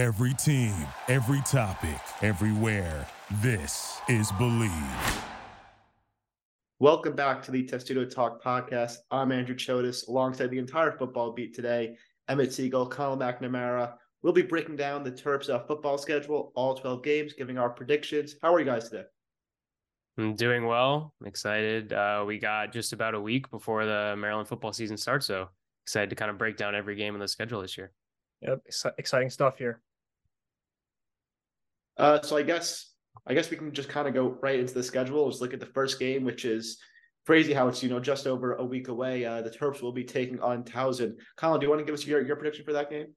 Every team, every topic, everywhere. This is Believe. Welcome back to the Testudo Talk podcast. I'm Andrew Chodes, alongside the entire football beat today. Emmett Siegel, Colin McNamara. We'll be breaking down the Terps' uh, football schedule, all 12 games, giving our predictions. How are you guys today? I'm doing well. I'm excited. Uh, we got just about a week before the Maryland football season starts, so excited to kind of break down every game in the schedule this year. Yep, exciting stuff here. Uh, so I guess I guess we can just kind of go right into the schedule. Just look at the first game, which is crazy how it's you know just over a week away. Uh, the Terps will be taking on Towson. Colin, do you want to give us your, your prediction for that game?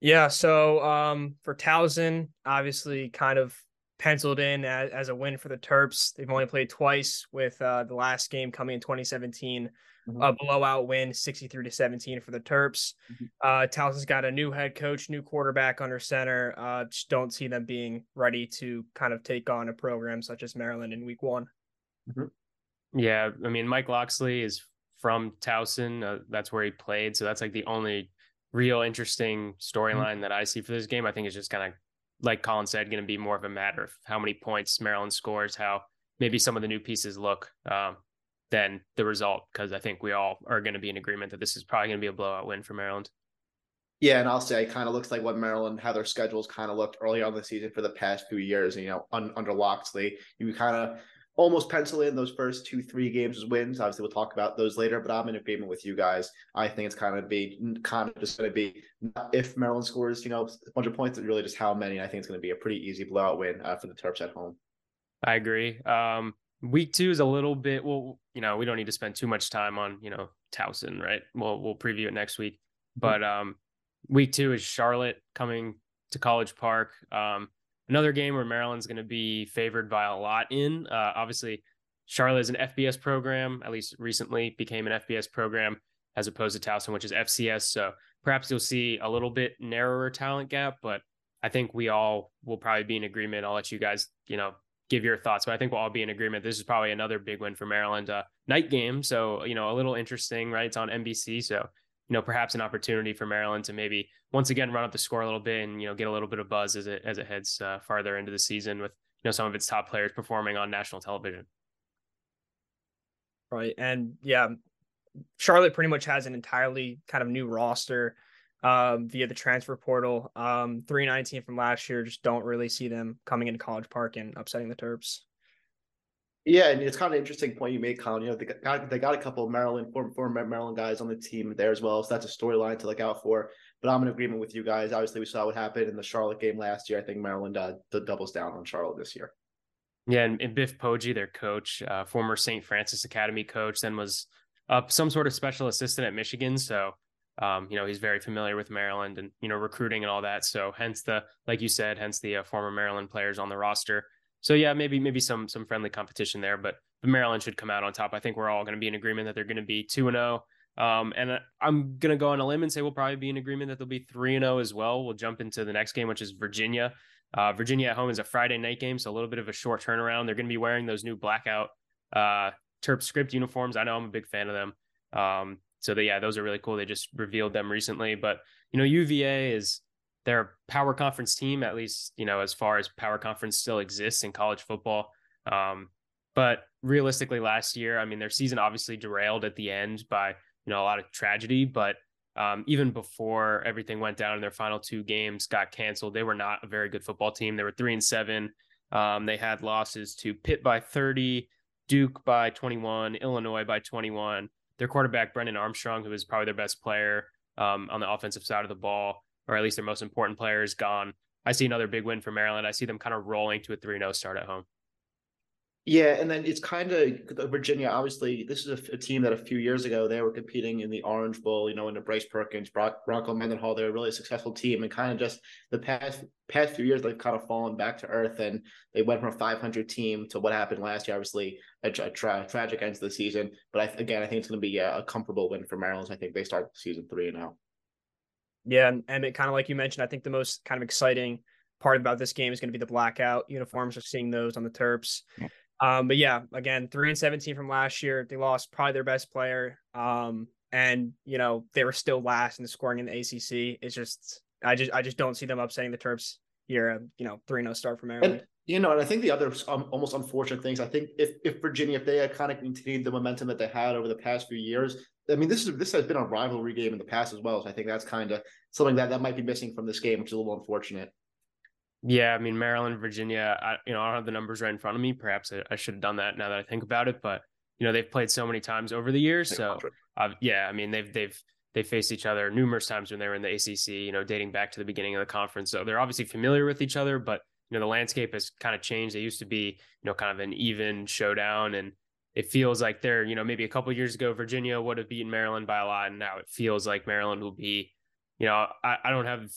Yeah, so um, for Towson, obviously, kind of penciled in as, as, a win for the Terps. They've only played twice, with uh, the last game coming in 2017, mm-hmm. a blowout win, 63 to 17 for the Terps. Mm-hmm. Uh, Towson's got a new head coach, new quarterback under center. Uh, just don't see them being ready to kind of take on a program such as Maryland in Week One. Mm-hmm. Yeah, I mean, Mike Locksley is from Towson. Uh, that's where he played, so that's like the only real interesting mm-hmm. storyline that I see for this game. I think it's just kind of like Colin said, going to be more of a matter of how many points Maryland scores, how maybe some of the new pieces look um, than the result. Because I think we all are going to be in agreement that this is probably going to be a blowout win for Maryland. Yeah, and I'll say it kind of looks like what Maryland, how their schedules kind of looked early on the season for the past few years. You know, un, under Locksley, you kind of almost pencil in those first two, three games as wins. Obviously, we'll talk about those later, but I'm in agreement with you guys. I think it's kind of be kind of just going to be if Maryland scores, you know, a bunch of points, really just how many. I think it's going to be a pretty easy blowout win uh, for the Terps at home. I agree. Um, week two is a little bit. Well, you know, we don't need to spend too much time on you know Towson, right? We'll we'll preview it next week. But um, week two is Charlotte coming to College Park. Um, another game where Maryland's going to be favored by a lot in. Uh, obviously, Charlotte is an FBS program, at least recently became an FBS program as opposed to Towson, which is FCS. So perhaps you'll see a little bit narrower talent gap, but I think we all will probably be in agreement. I'll let you guys, you know, give your thoughts, but I think we'll all be in agreement. This is probably another big win for Maryland. Uh, night game, so you know, a little interesting, right? It's on NBC, so you know, perhaps an opportunity for Maryland to maybe once again run up the score a little bit and you know get a little bit of buzz as it as it heads uh, farther into the season with you know some of its top players performing on national television. Right, and yeah, Charlotte pretty much has an entirely kind of new roster um, via the transfer portal. Um, three nineteen from last year, just don't really see them coming into College Park and upsetting the Terps. Yeah, and it's kind of an interesting point you made, Colin. You know, they got they got a couple of Maryland former, former Maryland guys on the team there as well, so that's a storyline to look out for. But I'm in agreement with you guys. Obviously, we saw what happened in the Charlotte game last year. I think Maryland uh, doubles down on Charlotte this year. Yeah, and, and Biff Poggi, their coach, uh, former St. Frances Academy coach, then was uh, some sort of special assistant at Michigan. So, um, you know, he's very familiar with Maryland and you know recruiting and all that. So, hence the like you said, hence the uh, former Maryland players on the roster. So yeah, maybe maybe some some friendly competition there, but Maryland should come out on top. I think we're all going to be in agreement that they're going to be two and zero. Oh. Um, and I'm going to go on a limb and say we'll probably be in agreement that they'll be three and zero oh as well. We'll jump into the next game, which is Virginia. Uh, Virginia at home is a Friday night game, so a little bit of a short turnaround. They're going to be wearing those new blackout uh, Terp script uniforms. I know I'm a big fan of them. Um, so they, yeah, those are really cool. They just revealed them recently, but you know UVA is they're power conference team, at least, you know, as far as power conference still exists in college football. Um, but realistically, last year, I mean, their season obviously derailed at the end by, you know, a lot of tragedy. But um, even before everything went down in their final two games got canceled, they were not a very good football team. They were three and seven. Um, they had losses to Pitt by 30, Duke by 21, Illinois by 21. Their quarterback, Brennan Armstrong, who is probably their best player um, on the offensive side of the ball, or at least their most important player is gone. I see another big win for Maryland. I see them kind of rolling to a 3 0 start at home. Yeah, and then it's kind of Virginia. Obviously, this is a, a, team that a few years ago they were competing in the Orange Bowl. You know, under Bryce Perkins, Brock, Bronco Mendenhall. They're a really successful team, and kind of just the past past few years they've kind of fallen back to earth, and they went from a 500 team to what happened last year. Obviously, a, a tra- tragic end to the season, but I, again, I think it's going to be a, a comfortable win for Maryland. I think they start the season three and now. Yeah, and, and it kind of like you mentioned, I think the most kind of exciting part about this game is going to be the blackout uniforms. We're seeing those on the Terps. Um, but yeah, again, three and seventeen from last year. They lost probably their best player. Um, and you know they were still last in the scoring in the ACC. It's just I just I just don't see them upsetting the Terps here. You know, three no start from Maryland. And, you know, and I think the other um, almost unfortunate things. I think if if Virginia, if they had kind of continued the momentum that they had over the past few years, I mean, this is this has been a rivalry game in the past as well. So I think that's kind of something that that might be missing from this game, which is a little unfortunate. Yeah, I mean Maryland, Virginia. I, you know, I don't have the numbers right in front of me. Perhaps I, I should have done that now that I think about it. But you know, they've played so many times over the years. So uh, yeah, I mean they've they've they faced each other numerous times when they were in the ACC. You know, dating back to the beginning of the conference. So they're obviously familiar with each other. But you know, the landscape has kind of changed. They used to be you know kind of an even showdown, and it feels like they're you know maybe a couple years ago Virginia would have beaten Maryland by a lot, and now it feels like Maryland will be. You know, I, I don't have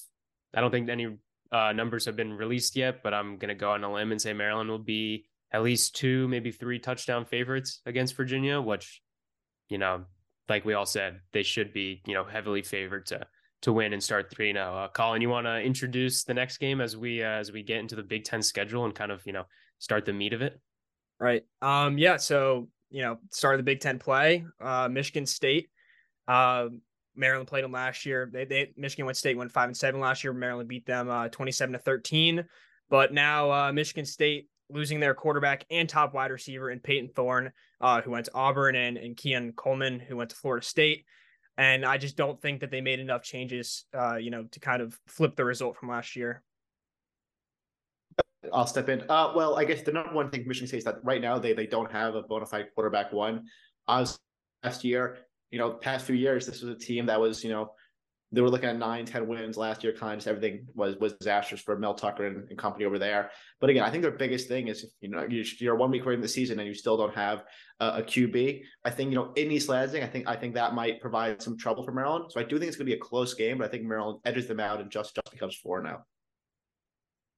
I don't think any uh, numbers have been released yet, but I'm going to go on a limb and say Maryland will be at least two, maybe three touchdown favorites against Virginia, which, you know, like we all said, they should be, you know, heavily favored to to win and start three now. Uh, Colin, you want to introduce the next game as we uh, as we get into the Big Ten schedule and kind of you know start the meat of it? Right. Um. Yeah. So you know, start of the Big Ten play. Uh, Michigan State. Uh, Maryland played them last year. They, they Michigan went state went five and seven last year. Maryland beat them uh, 27 to 13. But now uh, Michigan State losing their quarterback and top wide receiver in Payton Thorne, uh, who went to Auburn, and, and Keon Coleman, who went to Florida State. And I just don't think that they made enough changes, uh, you know, to kind of flip the result from last year. I'll step in. Uh, well, I guess the number one thing Michigan State is that right now they they don't have a bona fide quarterback one. As last year, you know, past few years, this was a team that was, you know, they were looking at nine, 10 wins last year. Kind of everything was was disastrous for Mel Tucker and, and, company over there. But again, I think their biggest thing is if you know you're one week away in the season and you still don't have a, a QB. I think you know in East Lansing, I think I think that might provide some trouble for Maryland. So I do think it's going to be a close game, but I think Maryland edges them out and just just becomes four now.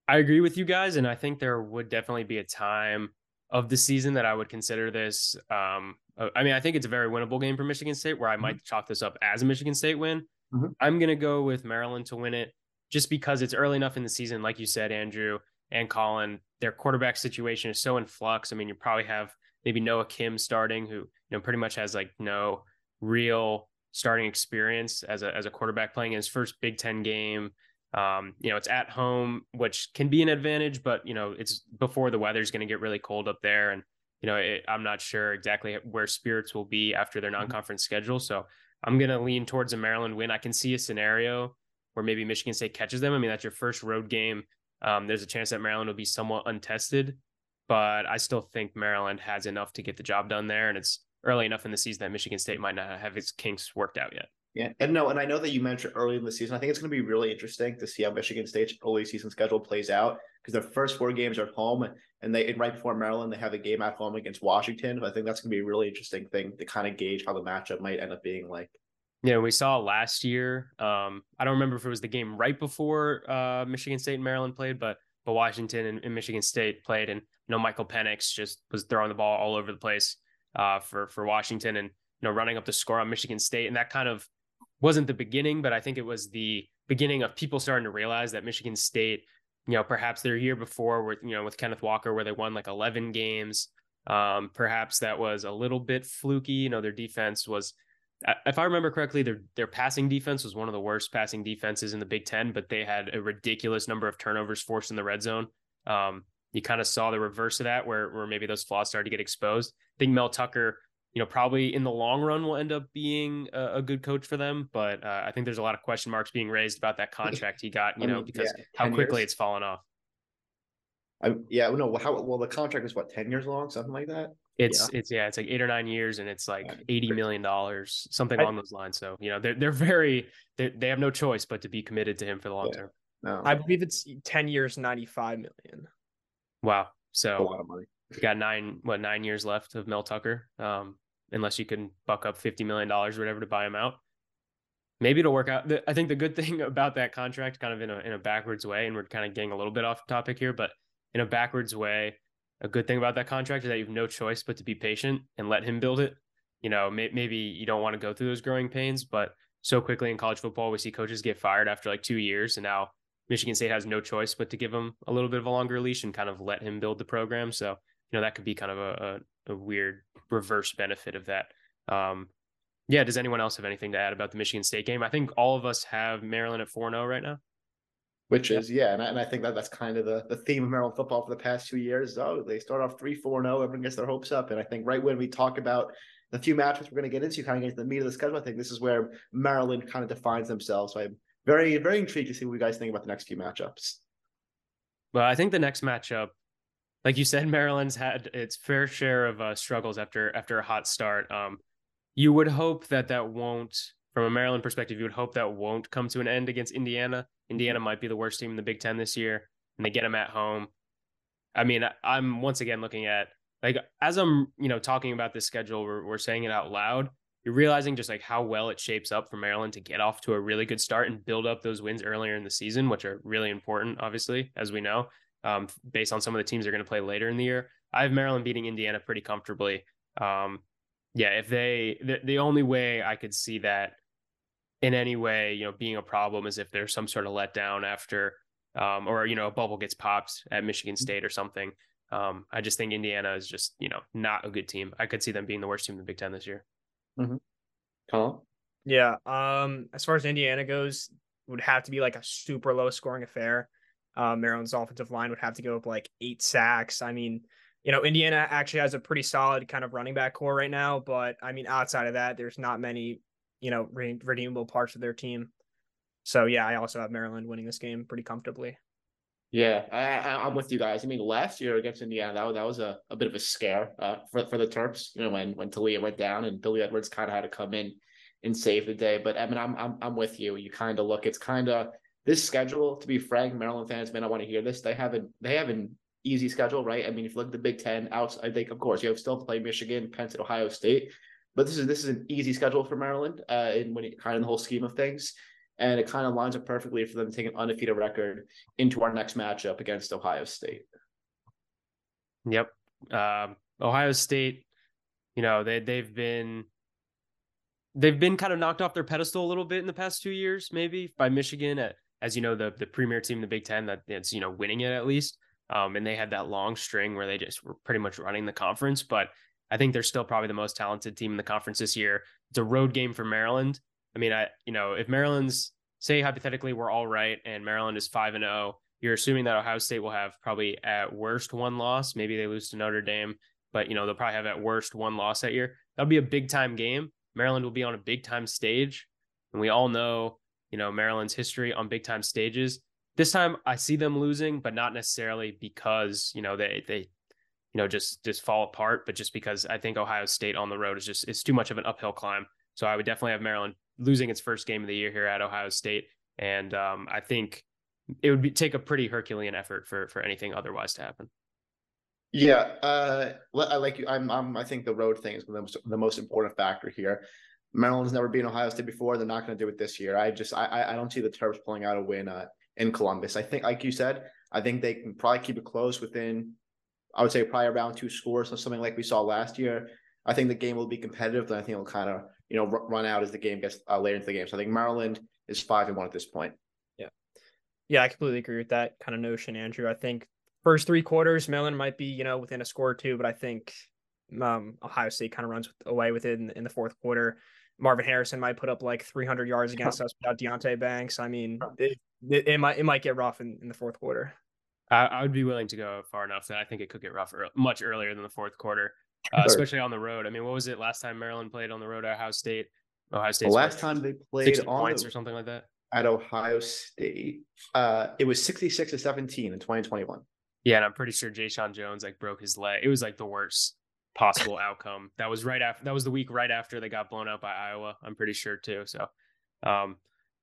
I agree with you guys, and I think there would definitely be a time of the season that I would consider this. Um, uh, I mean, I think it's a very winnable game for Michigan State, where I mm-hmm. might chalk this up as a Michigan State win. Mm-hmm. I'm going to go with Maryland to win it, just because it's early enough in the season, like you said, Andrew and Colin. Their quarterback situation is so in flux. I mean, you probably have maybe Noah Kim starting, who you know pretty much has like no real starting experience as a as a quarterback playing in his first Big Ten game. Um, you know, it's at home, which can be an advantage, but you know, it's before the weather's going to get really cold up there, and you know, it, I'm not sure exactly where spirits will be after their mm-hmm. non-conference schedule. So I'm going to lean towards a Maryland win. I can see a scenario where maybe Michigan State catches them. I mean, that's your first road game. Um, there's a chance that Maryland will be somewhat untested, but I still think Maryland has enough to get the job done there, and it's early enough in the season that Michigan State might not have its kinks worked out yet. Yeah, and no, and I know that you mentioned early in the season. I think it's going to be really interesting to see how Michigan State's early season schedule plays out because their first four games are at home, and they and right before Maryland they have a game at home against Washington. I think that's going to be a really interesting thing to kind of gauge how the matchup might end up being like. Yeah, we saw last year. Um, I don't remember if it was the game right before uh, Michigan State and Maryland played, but but Washington and, and Michigan State played, and you know Michael Penix just was throwing the ball all over the place uh, for for Washington, and you know running up the score on Michigan State, and that kind of wasn't the beginning, but I think it was the beginning of people starting to realize that Michigan State, you know, perhaps their year before with, you know, with Kenneth Walker, where they won like 11 games. Um, perhaps that was a little bit fluky. You know, their defense was, if I remember correctly, their their passing defense was one of the worst passing defenses in the Big Ten, but they had a ridiculous number of turnovers forced in the red zone. Um, you kind of saw the reverse of that, where where maybe those flaws started to get exposed. I think Mel Tucker you know, probably in the long run will end up being a, a good coach for them. But uh, I think there's a lot of question marks being raised about that contract he got, you know, because yeah, how quickly years. it's fallen off. I, yeah, no, how well the contract is what ten years long, something like that. It's yeah. it's yeah, it's like eight or nine years, and it's like eighty million dollars, something I, along those lines. So you know, they're they're very they they have no choice but to be committed to him for the long yeah. term. No. I believe it's ten years, ninety five million. Wow, so a lot of money. Got nine what nine years left of Mel Tucker. Um, unless you can buck up $50 million or whatever to buy him out. Maybe it'll work out. I think the good thing about that contract, kind of in a, in a backwards way, and we're kind of getting a little bit off topic here, but in a backwards way, a good thing about that contract is that you have no choice but to be patient and let him build it. You know, may, maybe you don't want to go through those growing pains, but so quickly in college football, we see coaches get fired after like two years, and now Michigan State has no choice but to give him a little bit of a longer leash and kind of let him build the program. So, you know, that could be kind of a, a, weird reverse benefit of that. Um, yeah, does anyone else have anything to add about the Michigan State game? I think all of us have Maryland at 4 0 right now. which is yeah, and I, and I think that that's kind of the, the theme of Maryland football for the past two years. Oh, they start off 3 4 0, everyone gets their hopes up, and I think right when we talk about the few matchups we're going to get into, kind of get into the meat of the schedule, I think this is where Maryland kind of defines themselves. So I'm very very intrigued to see what you guys think about the next few matchups. Well, I think the next matchup, like you said, Maryland's had its fair share of uh, struggles after after a hot start. Um, you would hope that that won't, from a Maryland perspective, you would hope that won't come to an end against Indiana. Indiana might be the worst team in the Big Ten this year, and they get them at home. I mean, I'm once again looking at like as I'm you know talking about this schedule, we're, we're saying it out loud. You're realizing just like how well it shapes up for Maryland to get off to a really good start and build up those wins earlier in the season, which are really important, obviously, as we know, um, based on some of the teams they're going to play later in the year. I have Maryland beating Indiana pretty comfortably. Um, yeah, if they the, the only way I could see that in any way, you know, being a problem is if there's some sort of letdown after um, or you know, a bubble gets popped at Michigan mm-hmm. State or something. Um, I just think Indiana is just, you know, not a good team. I could see them being the worst team in the Big Ten this year. Mm-hmm. Colin? Yeah. Um, as far as Indiana goes, would have to be like a super low scoring affair. Uh, Maryland's offensive line would have to go up like eight sacks. I mean, you know, Indiana actually has a pretty solid kind of running back core right now, but I mean, outside of that, there's not many, you know, redeemable parts of their team. So yeah, I also have Maryland winning this game pretty comfortably. Yeah, I, am with you guys. I mean, last year against Indiana, that was, that was a, a bit of a scare uh, for for the Terps. You know, when when Taulia went down and Billy Edwards kind of had to come in and save the day. But I mean, I'm I'm I'm with you. You kind of look. It's kind of this schedule. To be frank, Maryland fans may not want to hear this. They have a they have an easy schedule, right? I mean, if you look at the Big Ten, out, I think of course you have still to play Michigan, Penn State, Ohio State, but this is this is an easy schedule for Maryland. Uh, in when it, kind of the whole scheme of things and it kind of lines up perfectly for them to take an undefeated record into our next matchup against Ohio State. Yep, um, Ohio State. You know they they've been they've been kind of knocked off their pedestal a little bit in the past two years, maybe by Michigan, at, as you know the the premier team in the Big Ten that it's you know winning it at least. Um, and they had that long string where they just were pretty much running the conference, but I think they're still probably the most talented team in the conference this year. It's a road game for Maryland. I mean, I you know, if Maryland's say hypothetically we're all right and Maryland is five and zero, oh, you're assuming that Ohio State will have probably at worst one loss. Maybe they lose to Notre Dame, but you know they'll probably have at worst one loss that year. That'll be a big time game. Maryland will be on a big time stage, and we all know you know Maryland's history on big time stages. This time I see them losing, but not necessarily because you know they they you know just just fall apart, but just because I think Ohio State on the road is just it's too much of an uphill climb. So I would definitely have Maryland losing its first game of the year here at Ohio State, and um, I think it would be, take a pretty Herculean effort for for anything otherwise to happen. Yeah, uh, I like you. I'm, I'm, I think the road thing is the most, the most important factor here. Maryland's never been Ohio State before. They're not going to do it this year. I just, I, I don't see the Terps pulling out a win uh, in Columbus. I think, like you said, I think they can probably keep it close within, I would say, probably around two scores or something like we saw last year. I think the game will be competitive, and I think it'll kind of you know run out as the game gets uh, later into the game. So I think Maryland is five and one at this point. Yeah, yeah, I completely agree with that kind of notion, Andrew. I think first three quarters, Maryland might be you know within a score or two, but I think um, Ohio State kind of runs away with it in, in, the fourth quarter. Marvin Harrison might put up like 300 yards against us without Deonte Banks. I mean, it, it, it, might it might get rough in, in the fourth quarter. I, I, would be willing to go far enough that I think it could get rough much earlier than the fourth quarter uh, especially on the road. I mean, what was it last time Maryland played on the road at Ohio State? Ohio State. The last time they played on points the, or something like that at Ohio State, uh, it was sixty six to seventeen in twenty twenty one. Yeah, and I'm pretty sure Jeshaun Jones like broke his leg. It was like the worst possible outcome. That was right after. That was the week right after they got blown out by Iowa. I'm pretty sure too. So, um,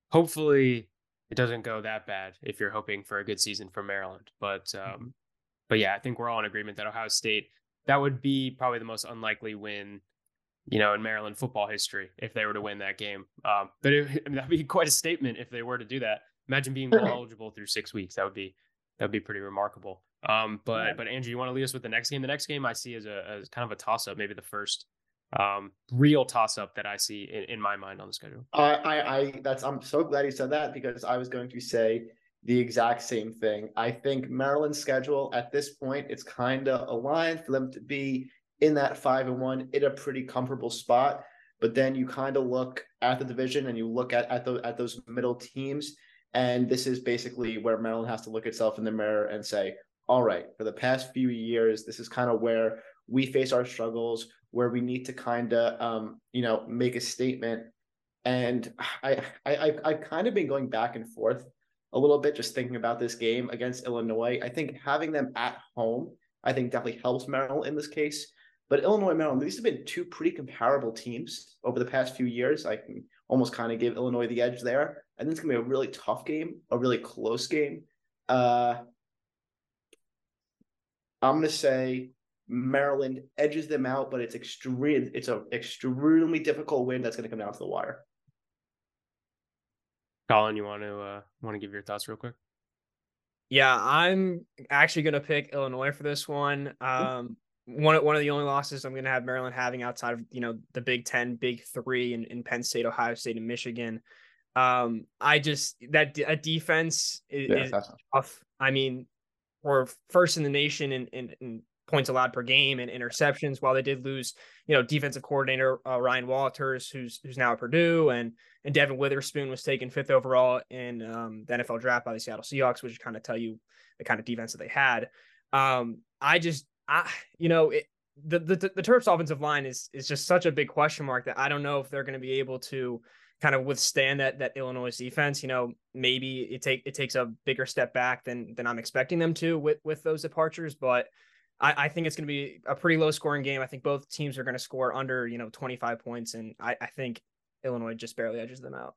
hopefully it doesn't go that bad if you're hoping for a good season for Maryland. But um, but yeah, I think we're all in agreement that Ohio State that would be probably the most unlikely win, you know, in Maryland football history if they were to win that game. Um, but it, I mean, that'd be quite a statement if they were to do that. Imagine being eligible through six weeks. That would be that would be pretty remarkable. Um, but yeah. but Andrew, you want to lead us with the next game? The next game I see as a as kind of a toss up, maybe the first um, real toss up that I see in, in my mind on the schedule. I, I, I that's I'm so glad you said that because I was going to say the exact same thing. I think Maryland's schedule at this point it's kind of aligned for them to be in that five and one in a pretty comfortable spot. But then you kind of look at the division and you look at at, the, at those middle teams, And this is basically where Maryland has to look itself in the mirror and say, all right, for the past few years, this is kind of where we face our struggles, where we need to kind of, um, you know, make a statement. And I, I, I've kind of been going back and forth a little bit, just thinking about this game against Illinois. I think having them at home, I think definitely helps Maryland in this case. But Illinois, Maryland, these have been two pretty comparable teams over the past few years. I can almost kind of give Illinois the edge there. I think it's gonna be a really tough game, a really close game. Uh, I'm gonna say Maryland edges them out, but it's extreme. It's an extremely difficult win that's gonna come down to the wire. Colin, you want to uh, want to give your thoughts real quick? Yeah, I'm actually going to pick Illinois for this one. Um, one one of the only losses I'm going to have Maryland having outside of you know the Big Ten, Big Three, in, in Penn State, Ohio State, and Michigan. Um, I just that a defense is, yeah, is tough. I mean, we're first in the nation in, in, in points allowed per game and interceptions. While they did lose, you know, defensive coordinator uh, Ryan Walters, who's who's now at Purdue, and and Devon Witherspoon was taken fifth overall in um, the NFL draft by the Seattle Seahawks, which kind of tell you the kind of defense that they had. Um, I just, I you know, it, the the the Terps offensive line is is just such a big question mark that I don't know if they're going to be able to kind of withstand that that Illinois defense. You know, maybe it take it takes a bigger step back than than I'm expecting them to with with those departures, but I, I think it's going to be a pretty low scoring game. I think both teams are going to score under, you know, 25 points. And I, I think Illinois just barely edges them out.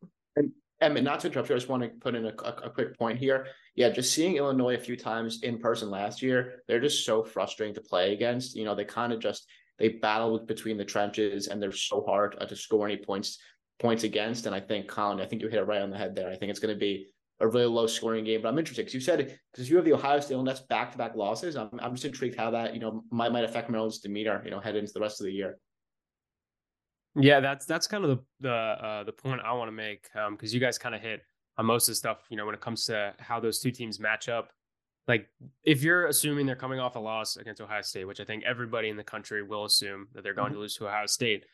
And not to interrupt you, I just want to put in a, a, a, quick point here. Yeah, just seeing Illinois a few times in person last year, they're just so frustrating to play against. You know, they kind of just they battle between the trenches, and they're so hard to score any points points against. And I think Colin, I think you hit it right on the head there. I think it's going to be a really low scoring game. But I'm interested because you said because you have the Ohio State and that's back to back losses. I'm I'm just intrigued how that you know might might affect Maryland's demeanor you know head into the rest of the year. Yeah, that's that's kind of the the uh, the point I want to make because um, you guys kind of hit on most of the stuff. You know, when it comes to how those two teams match up, like if you're assuming they're coming off a loss against Ohio State, which I think everybody in the country will assume that they're going mm-hmm. to lose to Ohio State,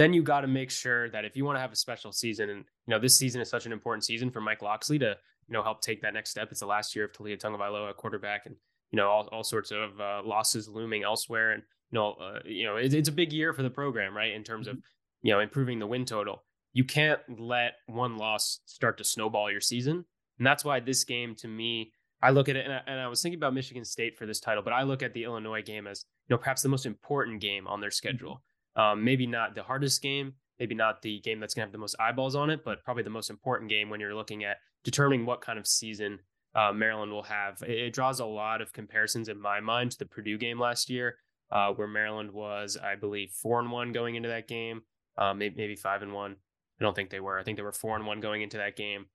then you got to make sure that if you want to have a special season, and you know this season is such an important season for Mike Locksley to you know help take that next step. It's the last year of Taulia Tagovailoa at quarterback, and you know all, all sorts of uh, losses looming elsewhere, and you know uh, you know it, it's a big year for the program, right? In terms of mm-hmm. you know improving the win total. You can't let one loss start to snowball your season, and that's why this game to me. I look at it, and I, and I was thinking about Michigan State for this title, but I look at the Illinois game as you know perhaps the most important game on their schedule. Um, maybe not the hardest game, maybe not the game that's going to have the most eyeballs on it, but probably the most important game when you're looking at determining what kind of season uh, Maryland will have. It, it, draws a lot of comparisons in my mind to the Purdue game last year, uh, where Maryland was, I believe, four and one going into that game, uh, maybe, maybe five and one. I don't think they were. I think they were four and one going into that game.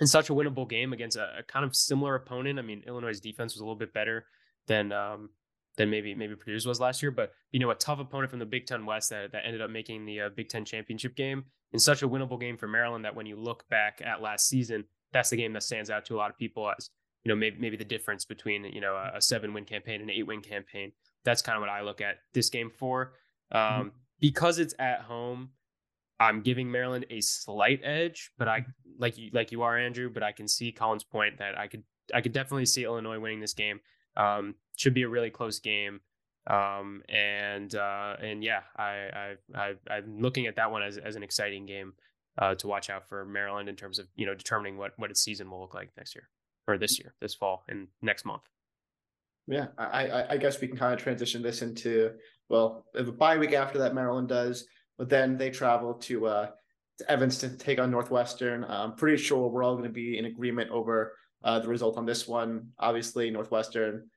And such a winnable game against a, a kind of similar opponent. I mean, Illinois' defense was a little bit better than um, than maybe maybe Purdue's was last year. But you know, a tough opponent from the Big Ten West that, that ended up making the uh, Big Ten championship game in such a winnable game for Maryland that when you look back at last season, that's the game that stands out to a lot of people as you know maybe maybe the difference between you know a, a seven win campaign and an eight win campaign. That's kind of what I look at this game for. Um, mm-hmm. Because it's at home, I'm giving Maryland a slight edge, but I like you like you are Andrew, but I can see Colin's point that I could I could definitely see Illinois winning this game. Um, should be a really close game. Um, and uh, and yeah, I, I I am looking at that one as as an exciting game uh, to watch out for Maryland in terms of you know determining what what its season will look like next year or this year, this fall, and next month. Yeah, I I guess we can kind of transition this into well, the bye week after that Maryland does, but then they travel to uh to Evanston to take on Northwestern. I'm pretty sure we're all going to be in agreement over uh, the result on this one. Obviously, Northwestern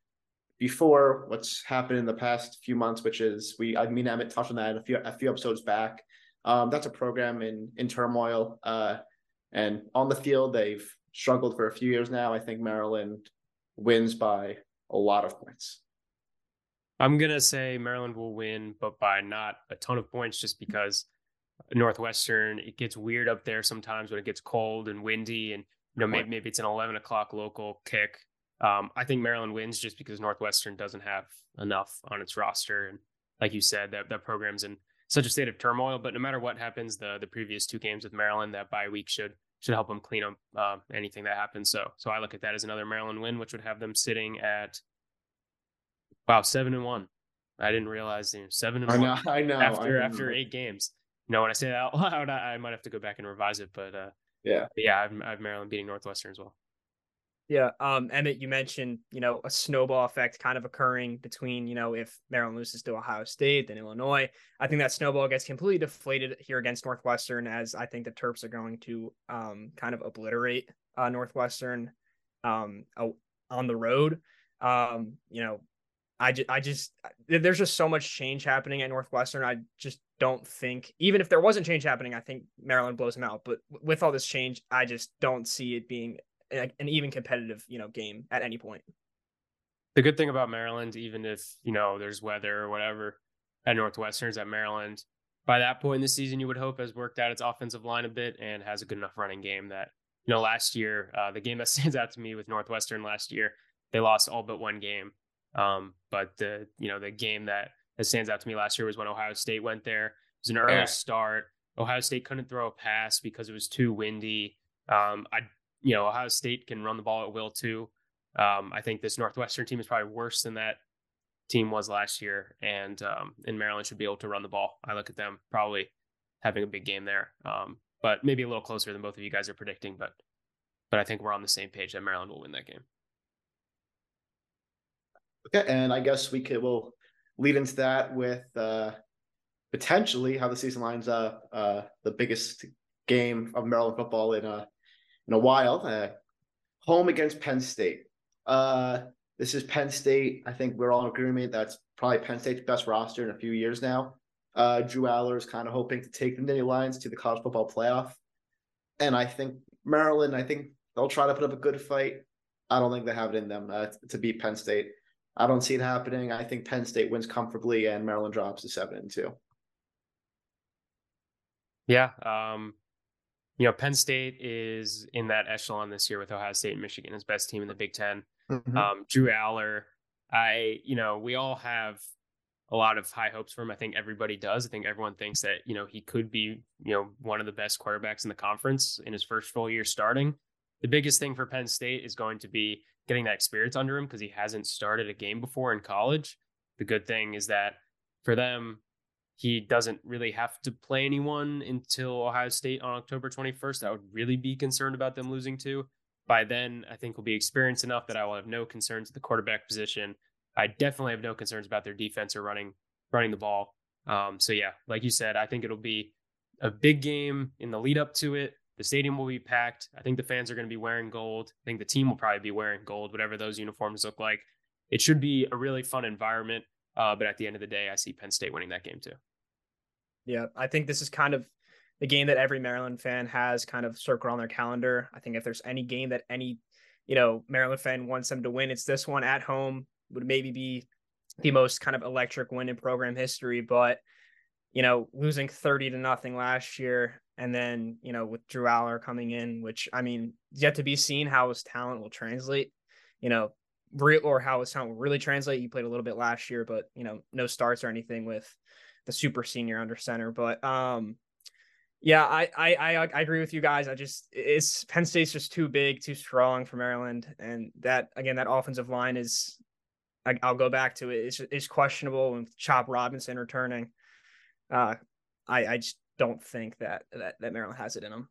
before what's happened in the past few months, which is we I mean Emmett touched on that a few a few episodes back. Um, that's a program in in turmoil. Uh, and on the field, they've struggled for a few years now. I think Maryland wins by a lot of points. I'm gonna say Maryland will win, but by not a ton of points, just because Northwestern it gets weird up there sometimes when it gets cold and windy, and you know maybe, maybe it's an 11 o'clock local kick um, I think Maryland wins just because Northwestern doesn't have enough on its roster, and like you said, that that program's in such a state of turmoil. But no matter what happens, the the previous two games with Maryland, that bye week should should help them clean up uh, anything that happens. So so I look at that as another Maryland win, which would have them sitting at wow seven and one. I didn't realize you know, seven and I one know, I know. after I after know. eight games. You know, when I say that out loud, I, I might have to go back and revise it. But uh, Yeah. yeah, I've, I've Maryland beating Northwestern as well. Yeah. Um, Emmett, you mentioned, you know, a snowball effect kind of occurring between, you know, if Maryland loses to Ohio State, then Illinois. I think that snowball gets completely deflated here against Northwestern, as I think the Terps are going to um, kind of obliterate uh, Northwestern um, on the road. Um, you know, I just, I just, there's just so much change happening at Northwestern. I just don't think, even if there wasn't change happening, I think Maryland blows them out. But with all this change, I just don't see it being an even competitive, you know, game at any point. The good thing about Maryland, even if you know there's weather or whatever at Northwestern, is that Maryland, by that point in the season, you would hope has worked out its offensive line a bit and has a good enough running game that you know last year, uh, the game that stands out to me with Northwestern last year, they lost all but one game. Um, but the you know the game that that stands out to me last year was when Ohio State went there. It was an early Yeah. start. Ohio State couldn't throw a pass because it was too windy. Um, I you know, Ohio State can run the ball at will too. Um, I think this Northwestern team is probably worse than that team was last year, and um, and Maryland should be able to run the ball. I look at them probably having a big game there, um, but maybe a little closer than both of you guys are predicting. But but I think we're on the same page that Maryland will win that game. Okay, and I guess we could we'll lead into that with uh potentially how the season lines up. Uh the biggest game of Maryland football in a in a while. Uh, home against Penn State. Uh this is Penn State. I think we're all in agreement that's probably Penn State's best roster in a few years now. Uh Drew Allar is kind of hoping to take the Nittany Lions to the college football playoff. And I think Maryland, I think they'll try to put up a good fight. I don't think they have it in them uh, to beat Penn State. I don't see it happening. I think Penn State wins comfortably and Maryland drops to seven and two. Yeah. Um, you know, Penn State is in that echelon this year with Ohio State and Michigan as best team in the Big 10 Um, Drew Allar, I, you know, we all have a lot of high hopes for him. I think everybody does. I think everyone thinks that, you know, he could be, you know, one of the best quarterbacks in the conference in his first full year starting. The biggest thing for Penn State is going to be getting that experience under him because he hasn't started a game before in college. The good thing is that for them, he doesn't really have to play anyone until Ohio State on October 21st. I would really be concerned about them losing to. By then, I think we'll be experienced enough that I will have no concerns at the quarterback position. I definitely have no concerns about their defense or running running the ball. Um, so yeah, like you said, I think it'll be a big game in the lead up to it. The stadium will be packed. I think the fans are going to be wearing gold. I think the team will probably be wearing gold, whatever those uniforms look like. It should be a really fun environment. Uh, but at the end of the day, I see Penn State winning that game too. Yeah, I think this is kind of the game that every Maryland fan has kind of circled on their calendar. I think if there's any game that any, you know, Maryland fan wants them to win, it's this one at home. Would maybe be the most kind of electric win in program history, but you know, losing 30 to nothing last year and then, you know, with Drew Allar coming in, which I mean, yet to be seen how his talent will translate, you know, real or how his talent will really translate. You played a little bit last year, but you know, no starts or anything with the super senior under center. But um yeah, I, I I I agree with you guys. I just it's Penn State's just too big, too strong for Maryland, and that again that offensive line is. I, I'll go back to it. It's, it's questionable with Chop Robinson returning. Uh, I I just don't think that that that Maryland has it in them.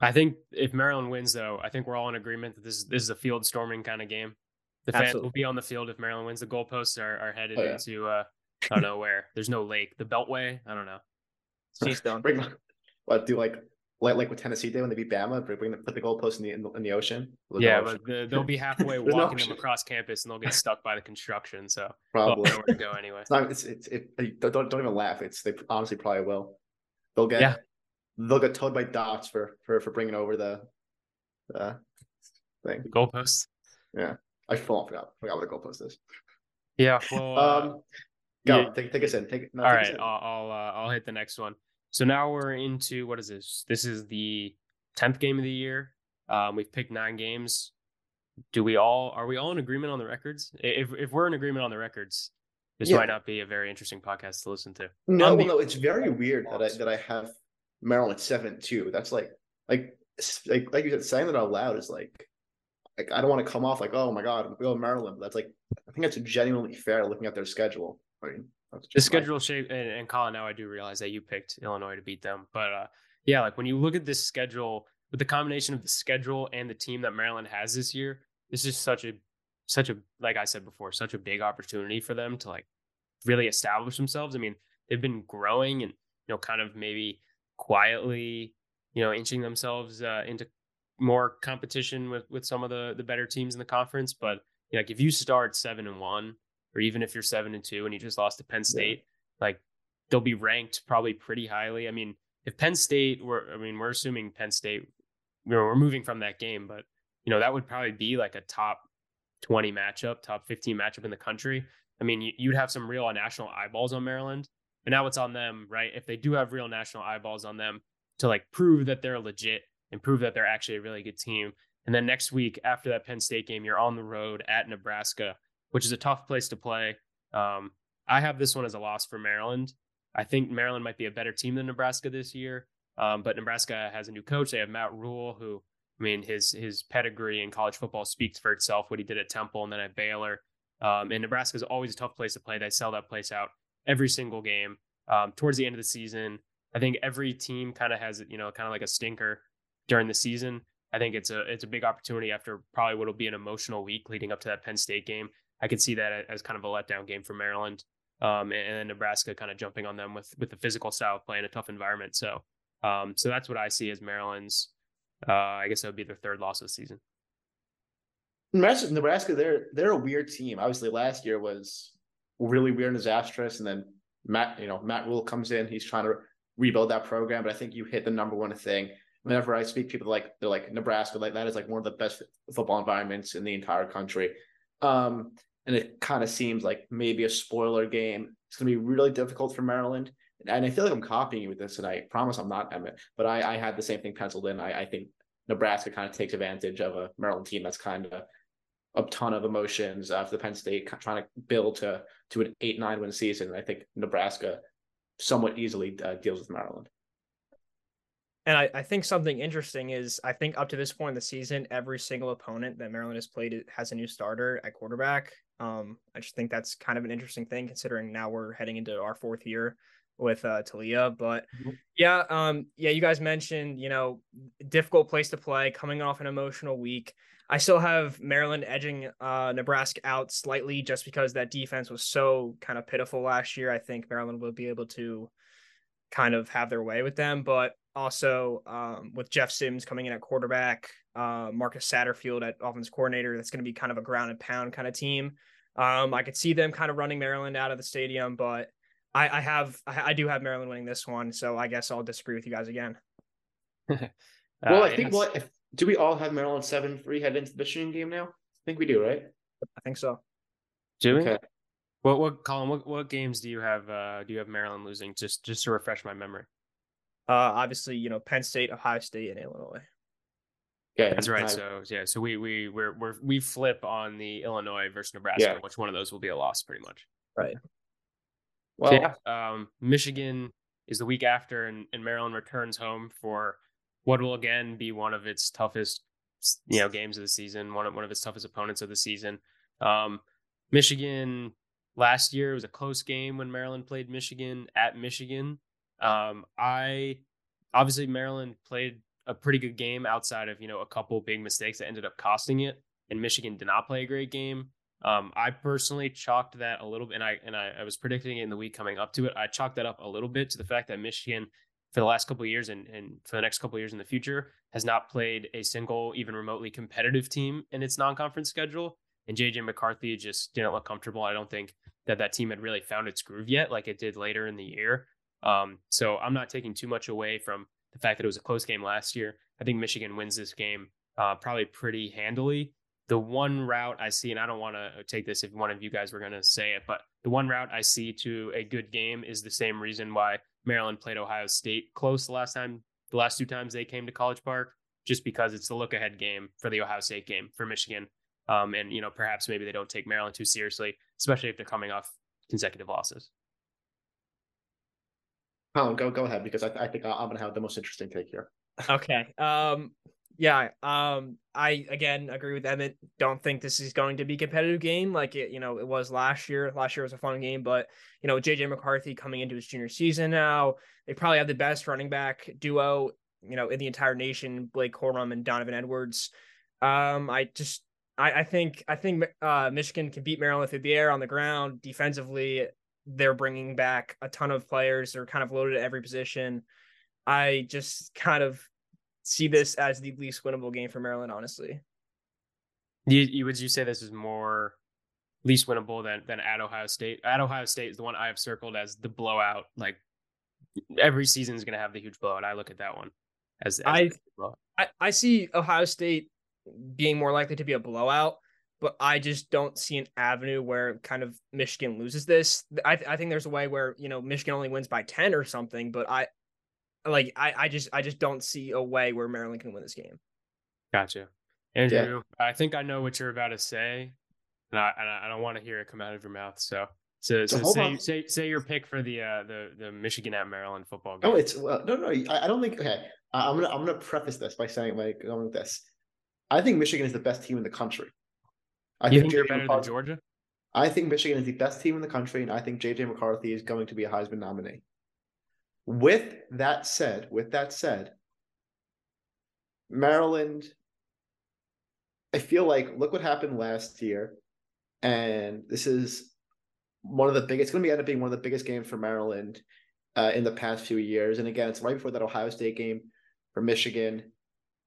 I think if Maryland wins, though, I think we're all in agreement that this this is a field storming kind of game. The fans Absolutely. will be on the field if Maryland wins. The goalposts are, are headed Oh, yeah. into uh, I don't know where. There's no lake. The Beltway. I don't know. Keystone. Bring what do like like like what Tennessee did when they beat Bama, bring the put the goalpost in the in the, in the ocean. With yeah, no but the, they'll be halfway There's no walking them ocean. across campus, and they'll get stuck by the construction. So they'll probably have nowhere to go anyway. it's not. It's it's it, don't don't don't even laugh. It's they honestly probably will. They'll get Yeah. they'll get towed by dots for for for bringing over the uh thing. The goalposts. Yeah. I forgot forgot what a goalpost is. Yeah. Well. uh, Um, go yeah. take take us in. Take no, all right. in. I'll I'll, uh, I'll hit the next one. So now we're into what is this? This is the tenth game of the year. Um, we've picked nine games. Do we all are we all in agreement on the records? If if we're in agreement on the records, this Yeah. might not be a very interesting podcast to listen to. No, On well, no, it's very weird that I that I have Maryland at seven two. That's like like like like you said, saying that out loud is like like I don't want to come off like oh my god, I'm going Maryland. But that's like I think that's genuinely fair looking at their schedule. I mean, the schedule my... shape and, and Colin. Now I do realize that you picked Illinois to beat them, but uh, yeah, like when you look at this schedule with the combination of the schedule and the team that Maryland has this year, this is such a such a like I said before, such a big opportunity for them to like really establish themselves. I mean, they've been growing and you know kind of maybe quietly you know inching themselves uh, into more competition with with some of the the better teams in the conference. But you know, like if you start seven and one, or even if you're seven and two and you just lost to Penn State, yeah. like they'll be ranked probably pretty highly. I mean, if Penn State were, I mean, we're assuming Penn State, you know, we're moving from that game, but you know that would probably be like a top 20 matchup, top 15 matchup in the country. I mean, you'd have some real national eyeballs on Maryland, but now it's on them, right? If they do have real national eyeballs on them to like prove that they're legit and prove that they're actually a really good team. And then next week after that Penn State game, you're on the road at Nebraska, which is a tough place to play. Um, I have this one as a loss for Maryland. I think Maryland might be a better team than Nebraska this year. Um, but Nebraska has a new coach. They have Matt Rhule, who I mean, his his pedigree in college football speaks for itself. What he did at Temple and then at Baylor, um, and Nebraska is always a tough place to play. They sell that place out every single game. Um, towards the end of the season, I think every team kind of has you know kind of like a stinker during the season. I think it's a it's a big opportunity after probably what will be an emotional week leading up to that Penn State game. I could see that as kind of a letdown game for Maryland, um, and, and Nebraska kind of jumping on them with with the physical style of play in a tough environment. So, um, so that's what I see as Maryland's uh, I guess that would be their third loss of the season. Nebraska, they're they're a weird team. Obviously, last year was really weird and disastrous, and then Matt, you know, Matt Rhule comes in. He's trying to rebuild that program, but I think you hit the number one thing. Whenever I speak, people like they're like Nebraska, like that is like one of the best football environments in the entire country. Um, and it kind of seems like maybe a spoiler game. It's going to be really difficult for Maryland and I feel like I'm copying you with this, and I promise I'm not Emmett, but I, I had the same thing penciled in. I, I think Nebraska kind of takes advantage of a Maryland team that's kind of a ton of emotions after the Penn State trying to build to to an eight nine win season. I think Nebraska somewhat easily uh, deals with Maryland. And I, I think something interesting is I think up to this point in the season, every single opponent that Maryland has played has a new starter at quarterback. Um, I just think that's kind of an interesting thing considering now we're heading into our fourth year with uh Taulia. But mm-hmm. yeah, um, yeah, you guys mentioned, you know, difficult place to play, coming off an emotional week. I still have Maryland edging uh Nebraska out slightly just because that defense was so kind of pitiful last year. I think Maryland will be able to kind of have their way with them, but also um, with Jeff Sims coming in at quarterback, uh, Marcus Satterfield at offense coordinator, that's going to be kind of a ground and pound kind of team. Um, I could see them kind of running Maryland out of the stadium, but I, I have I, do have Maryland winning this one, so I guess I'll disagree with you guys again. well, uh, I think what if, do we all have Maryland seven three head into the Michigan game now? I think we do, right? I think so. Do we? Okay. What what Colin? What what games do you have? Uh, do you have Maryland losing? Just just to refresh my memory. Uh, obviously, you know Penn State, Ohio State, and Illinois. Yeah, that's right. So yeah, so we we we're, we're we flip on the Illinois versus Nebraska. Yeah. Which one of those will be a loss, pretty much. Right. Well, yeah, um, Michigan is the week after, and, and Maryland returns home for what will again be one of its toughest, you know, games of the season. One of one of its toughest opponents of the season. Um, Michigan last year was a close game when Maryland played Michigan at Michigan. Um, I obviously Maryland played a pretty good game outside of you know a couple big mistakes that ended up costing it, and Michigan did not play a great game. Um, I personally chalked that a little bit, and I and I, I, was predicting it in the week coming up to it. I chalked that up a little bit to the fact that Michigan, for the last couple years and, and for the next couple years in the future, has not played a single, even remotely competitive team in its non-conference schedule. And JJ McCarthy just didn't look comfortable. I don't think that that team had really found its groove yet, like it did later in the year. Um, so I'm not taking too much away from the fact that it was a close game last year. I think Michigan wins this game uh, probably pretty handily the one route I see, and I don't want to take this if one of you guys were going to say it, but the one route I see to a good game is the same reason why Maryland played Ohio State close the last time, the last two times they came to College Park, just because it's the look ahead game for the Ohio State game for Michigan. Um, and, you know, perhaps maybe they don't take Maryland too seriously, especially if they're coming off consecutive losses. Oh, go go ahead because I, I think I'm going to have the most interesting take here. Okay. Um. Yeah. Um. I again agree with Emmett. Don't think this is going to be a competitive game like it. You know, it was last year. Last year was a fun game, but you know, JJ McCarthy coming into his junior season now, they probably have the best running back duo. You know, in the entire nation, Blake Corum and Donovan Edwards. Um. I just. I, I think I think uh, Michigan can beat Maryland through the air on the ground defensively. They're bringing back a ton of players. They're kind of loaded at every position. I just kind of see this as the least winnable game for Maryland, honestly. You, you would you say this is more least winnable than than at Ohio State? At Ohio State is the one I have circled as the blowout. Like every season is going to have the huge blowout. I look at that one as, as I, I I see Ohio State being more likely to be a blowout, but I just don't see an avenue where kind of Michigan loses this. I I think there's a way where you know Michigan only wins by ten or something, but I like I, I just I just don't see a way where Maryland can win this game. Gotcha, Andrew. Yeah. I think I know what you're about to say, and I and I don't want to hear it come out of your mouth. So so, so, so say, say say your pick for the uh the the Michigan at Maryland football game. Oh, it's well, no no I, I don't think okay. I'm gonna I'm gonna preface this by saying like going with this. I think Michigan is the best team in the country. I you think, think you're better McCarthy, than Georgia? I think Michigan is the best team in the country, and I think JJ McCarthy is going to be a Heisman nominee. With that said, with that said, Maryland, I feel like look what happened last year, and this is one of the biggest. It's going to be end up being one of the biggest games for Maryland uh, in the past few years. And again, it's right before that Ohio State game for Michigan.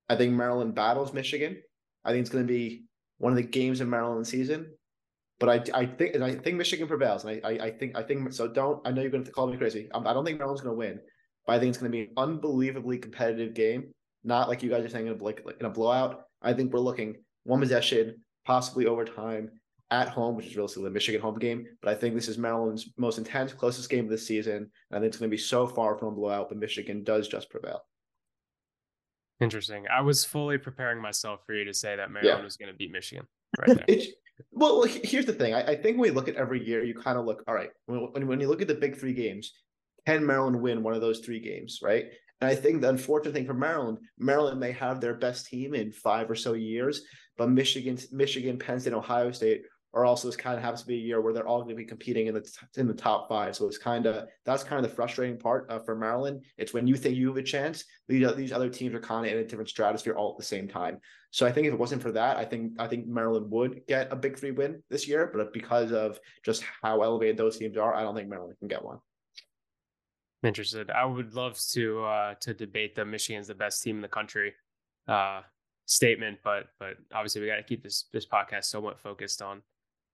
I think Maryland battles Michigan. I think it's going to be one of the games in Maryland season. But I, I think I think Michigan prevails, and I, I, I think I think so. Don't I know you're going to call me crazy. Um, I don't think Maryland's going to win, but I think it's going to be an unbelievably competitive game. Not like you guys are saying in a like in a blowout. I think we're looking one possession, possibly overtime at home, which is really the Michigan home game. But I think this is Maryland's most intense, closest game of the season. And I think it's going to be so far from a blowout, but Michigan does just prevail. Interesting. I was fully preparing myself for you to say that Maryland yeah. was going to beat Michigan right there. well, here's the thing. I, I, think when we look at every year, you kind of look, all right, when, when you look at the big three games, can Maryland win one of those three games, right? And I think the unfortunate thing for Maryland, Maryland may have their best team in five or so years, but Michigan, Michigan, Penn State, Ohio State or also this kind of happens to be a year where they're all going to be competing in the in the top five. So it's kind of that's kind of the frustrating part uh, for Maryland. It's when you think you have a chance, these these other teams are kind of in a different stratosphere all at the same time. So I think if it wasn't for that, I think I think Maryland would get a big three win this year. But because of just how elevated those teams are, I don't think Maryland can get one. I'm interested. I would love to uh, to debate the Michigan's the best team in the country uh, statement, but but obviously we got to keep this this podcast somewhat focused on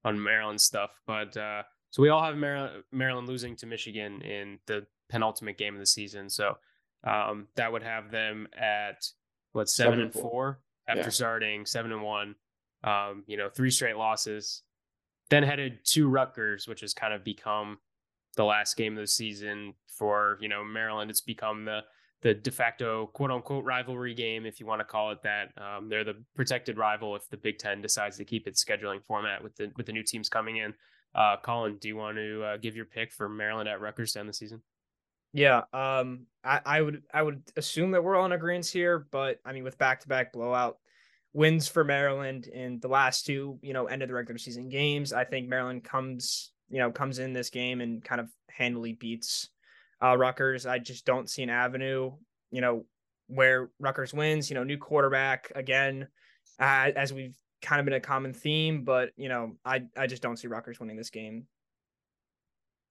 on Maryland stuff. But uh, so we all have Maryland, Maryland losing to Michigan in the penultimate game of the season. So um, that would have them at what seven, seven and four, four after yeah. starting seven and one. Um, you know, three straight losses. Then headed to Rutgers, which has kind of become the last game of the season for you know Maryland. It's become the the de facto quote unquote rivalry game, if you want to call it that. Um, they're the protected rival if the Big Ten decides to keep its scheduling format with the with the new teams coming in. Uh, Colin, do you want to uh, give your pick for Maryland at Rutgers to end the season? Yeah, um, I, I would I would assume that we're all on agreement here, but I mean with back to back blowout wins for Maryland in the last two, you know, end of the regular season games, I think Maryland comes you know comes in this game and kind of handily beats uh, Rutgers. I just don't see an avenue, you know, where Rutgers wins. You know, new quarterback again, uh, as we've kind of been a common theme, but you know, I I just don't see Rutgers winning this game.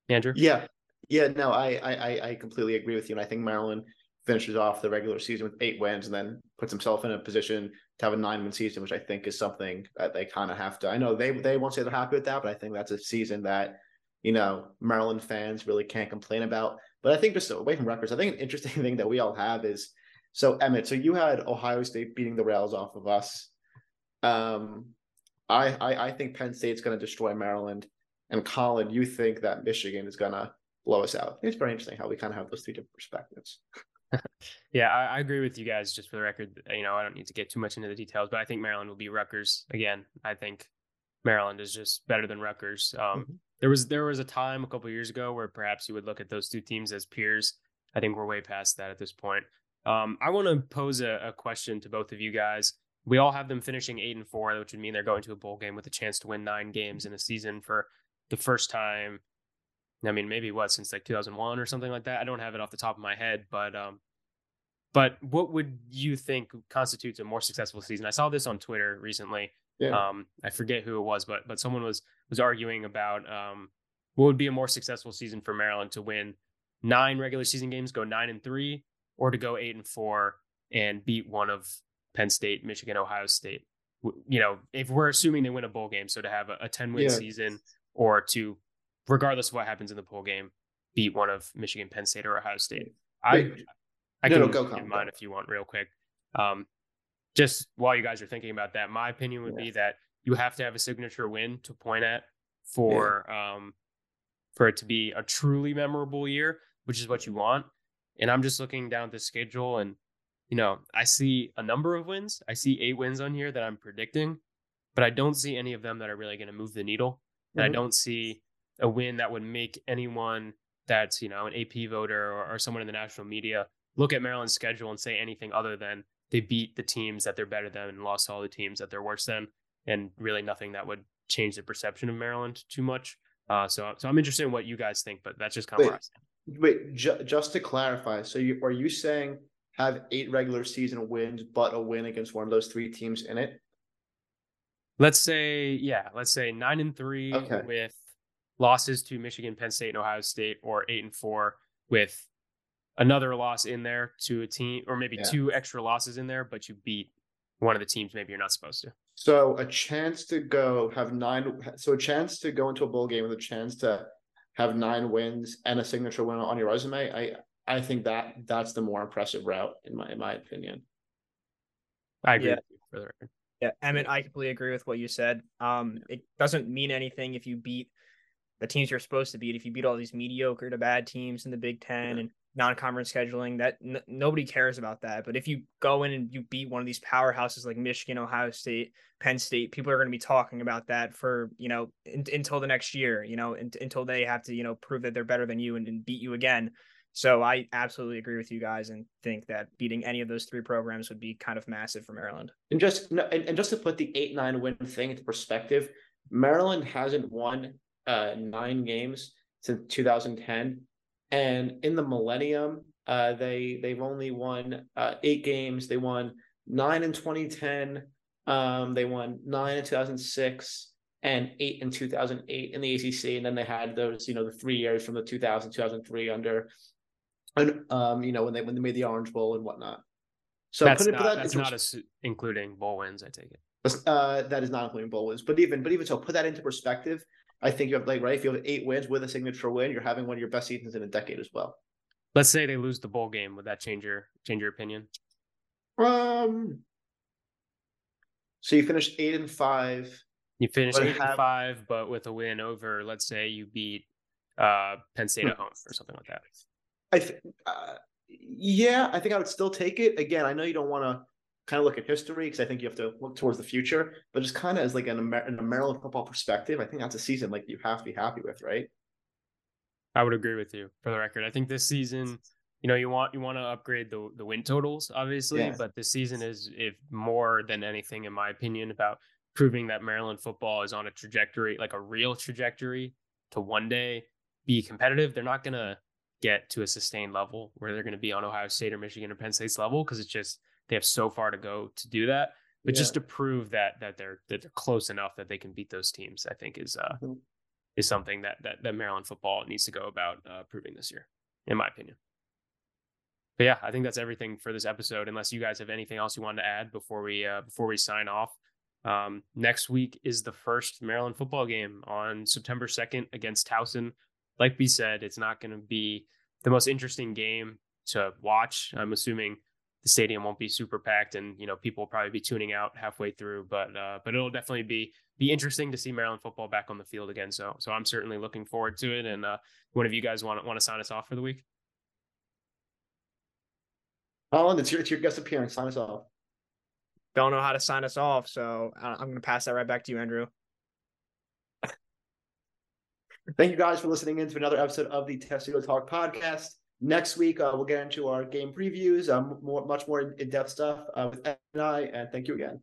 Andrew, yeah, yeah, no, I I I completely agree with you, and I think Maryland finishes off the regular season with eight wins and then puts himself in a position to have a nine win season, which I think is something that they kind of have to. I know they they won't say they're happy with that, but I think that's a season that you know Maryland fans really can't complain about. But I think just away from Rutgers, I think an interesting thing that we all have is so Emmett. So you had Ohio State beating the rails off of us. Um, I I, I think Penn State's going to destroy Maryland, and Colin, you think that Michigan is going to blow us out. It's very interesting how we kind of have those two different perspectives. yeah, I, I, agree with you guys. Just for the record, you know, I don't need to get too much into the details, but I think Maryland will be Rutgers again. I think Maryland is just better than Rutgers. Um, mm-hmm. There was there was a time a couple years ago where perhaps you would look at those two teams as peers. I think we're way past that at this point. Um, I want to pose a, a question to both of you guys. We all have them finishing eight and four, which would mean they're going to a bowl game with a chance to win nine games in a season for the first time. I mean, maybe what since like 2001 or something like that. I don't have it off the top of my head, but um, but what would you think constitutes a more successful season? I saw this on Twitter recently. Yeah. Um, I forget who it was, but but someone was was arguing about um, what would be a more successful season for Maryland to win nine regular season games, go nine and three, or to go eight and four and beat one of Penn State, Michigan, Ohio State. You know, if we're assuming they win a bowl game, so to have a, 10 win Yeah. season or to, regardless of what happens in the bowl game, beat one of Michigan, Penn State, or Ohio State. I, Wait, I no, can no, go, give Colin, mine go. if you want, real quick. Um, just while you guys are thinking about that, my opinion would Yeah. be that you have to have a signature win to point at for um for it to be a truly memorable year, which is what you want. And I'm just looking down the schedule and you know, I see a number of wins. I see eight wins on here that I'm predicting, but I don't see any of them that are really going to move the needle. And I Mhm. don't see a win that would make anyone that's, you know, an AP voter or, or someone in the national media look at Maryland's schedule and say anything other than they beat the teams that they're better than and lost all the teams that they're worse than. And really nothing that would change the perception of Maryland too much. Uh, so, so I'm interested in what you guys think, but that's just kind of Wait. where I stand. Wait, ju- just to clarify, so you are you saying have eight regular season wins, but a win against one of those three teams in it? Let's say, yeah, let's say nine and three Okay. with losses to Michigan, Penn State, and Ohio State, or eight and four with another loss in there to a team, or maybe Yeah. two extra losses in there, but you beat one of the teams maybe you're not supposed to. So a chance to go have nine. So a chance to go into a bowl game with a chance to have nine wins and a signature win on your resume. I I think that that's the more impressive route in my in my opinion. I agree Yeah. with you for the record. Yeah, Emmett, I completely agree with what you said. Um, it doesn't mean anything if you beat the teams you're supposed to beat. If you beat all these mediocre to bad teams in the Big Ten Yeah. and non-conference scheduling, that n- nobody cares about that. But if you go in and you beat one of these powerhouses like Michigan, Ohio State, Penn State, people are going to be talking about that for you know in, until the next year. You know, in, until they have to you know prove that they're better than you and, and beat you again. So I absolutely agree with you guys and think that beating any of those three programs would be kind of massive for Maryland. And just no, and, and just to put the eight nine win thing into perspective, Maryland hasn't won uh nine games since 2010, and in the millennium, uh they they've only won uh eight games. They won nine in 2010, um they won nine in 2006 and eight in 2008 in the ACC, and then they had those you know the three years from the 2000 2003 under, and um you know when they when they made the Orange Bowl and whatnot. So that's put it- not, that that's not as including bowl wins, I take it. uh, that is not including bowl wins, but even but even so, put that into perspective. I think you have like right. If you have eight wins with a signature win, you're having one of your best seasons in a decade as well. Let's say they lose the bowl game. Would that change your change your opinion? Um. So you finished eight and five. You finish eight and five, but with a win over, let's say you beat uh, Penn State Hmm. at home or something like that. I th- uh, yeah, I think I would still take it. Again, I know you don't want to kind of look at history because I think you have to look towards the future, but just kind of as like an, Amer- an Maryland football perspective, I think that's a season like you have to be happy with, right? I would agree with you for the record. I think this season, you know, you want you want to upgrade the the win totals, obviously, Yeah. but this season is if more than anything, in my opinion, about proving that Maryland football is on a trajectory, like a real trajectory, to one day be competitive. They're not gonna get to a sustained level where they're gonna be on Ohio State or Michigan or Penn State's level because it's just they have so far to go to do that. But Yeah. just to prove that that they're that they're close enough that they can beat those teams, I think is uh Mhm. is something that that, that Maryland football needs to go about uh, proving this year, in my opinion. But yeah, I think that's everything for this episode. Unless you guys have anything else you wanted to add before we uh, before we sign off. Um, next week is the first Maryland football game on September second against Towson. Like we said, it's not going to be the most interesting game to watch. I'm assuming the stadium won't be super packed, and you know people will probably be tuning out halfway through. But uh, but it'll definitely be be interesting to see Maryland football back on the field again. So so I'm certainly looking forward to it. And uh, one of you guys want want to sign us off for the week? Colin, it's your it's your guest appearance. Sign us off. Don't know how to sign us off, so I- I'm going to pass that right back to you, Andrew. Thank you guys for listening in to another episode of the Testudo Talk podcast. Next week uh, we'll get into our game previews, um, more much more in depth stuff uh, with Ed and I. And thank you again.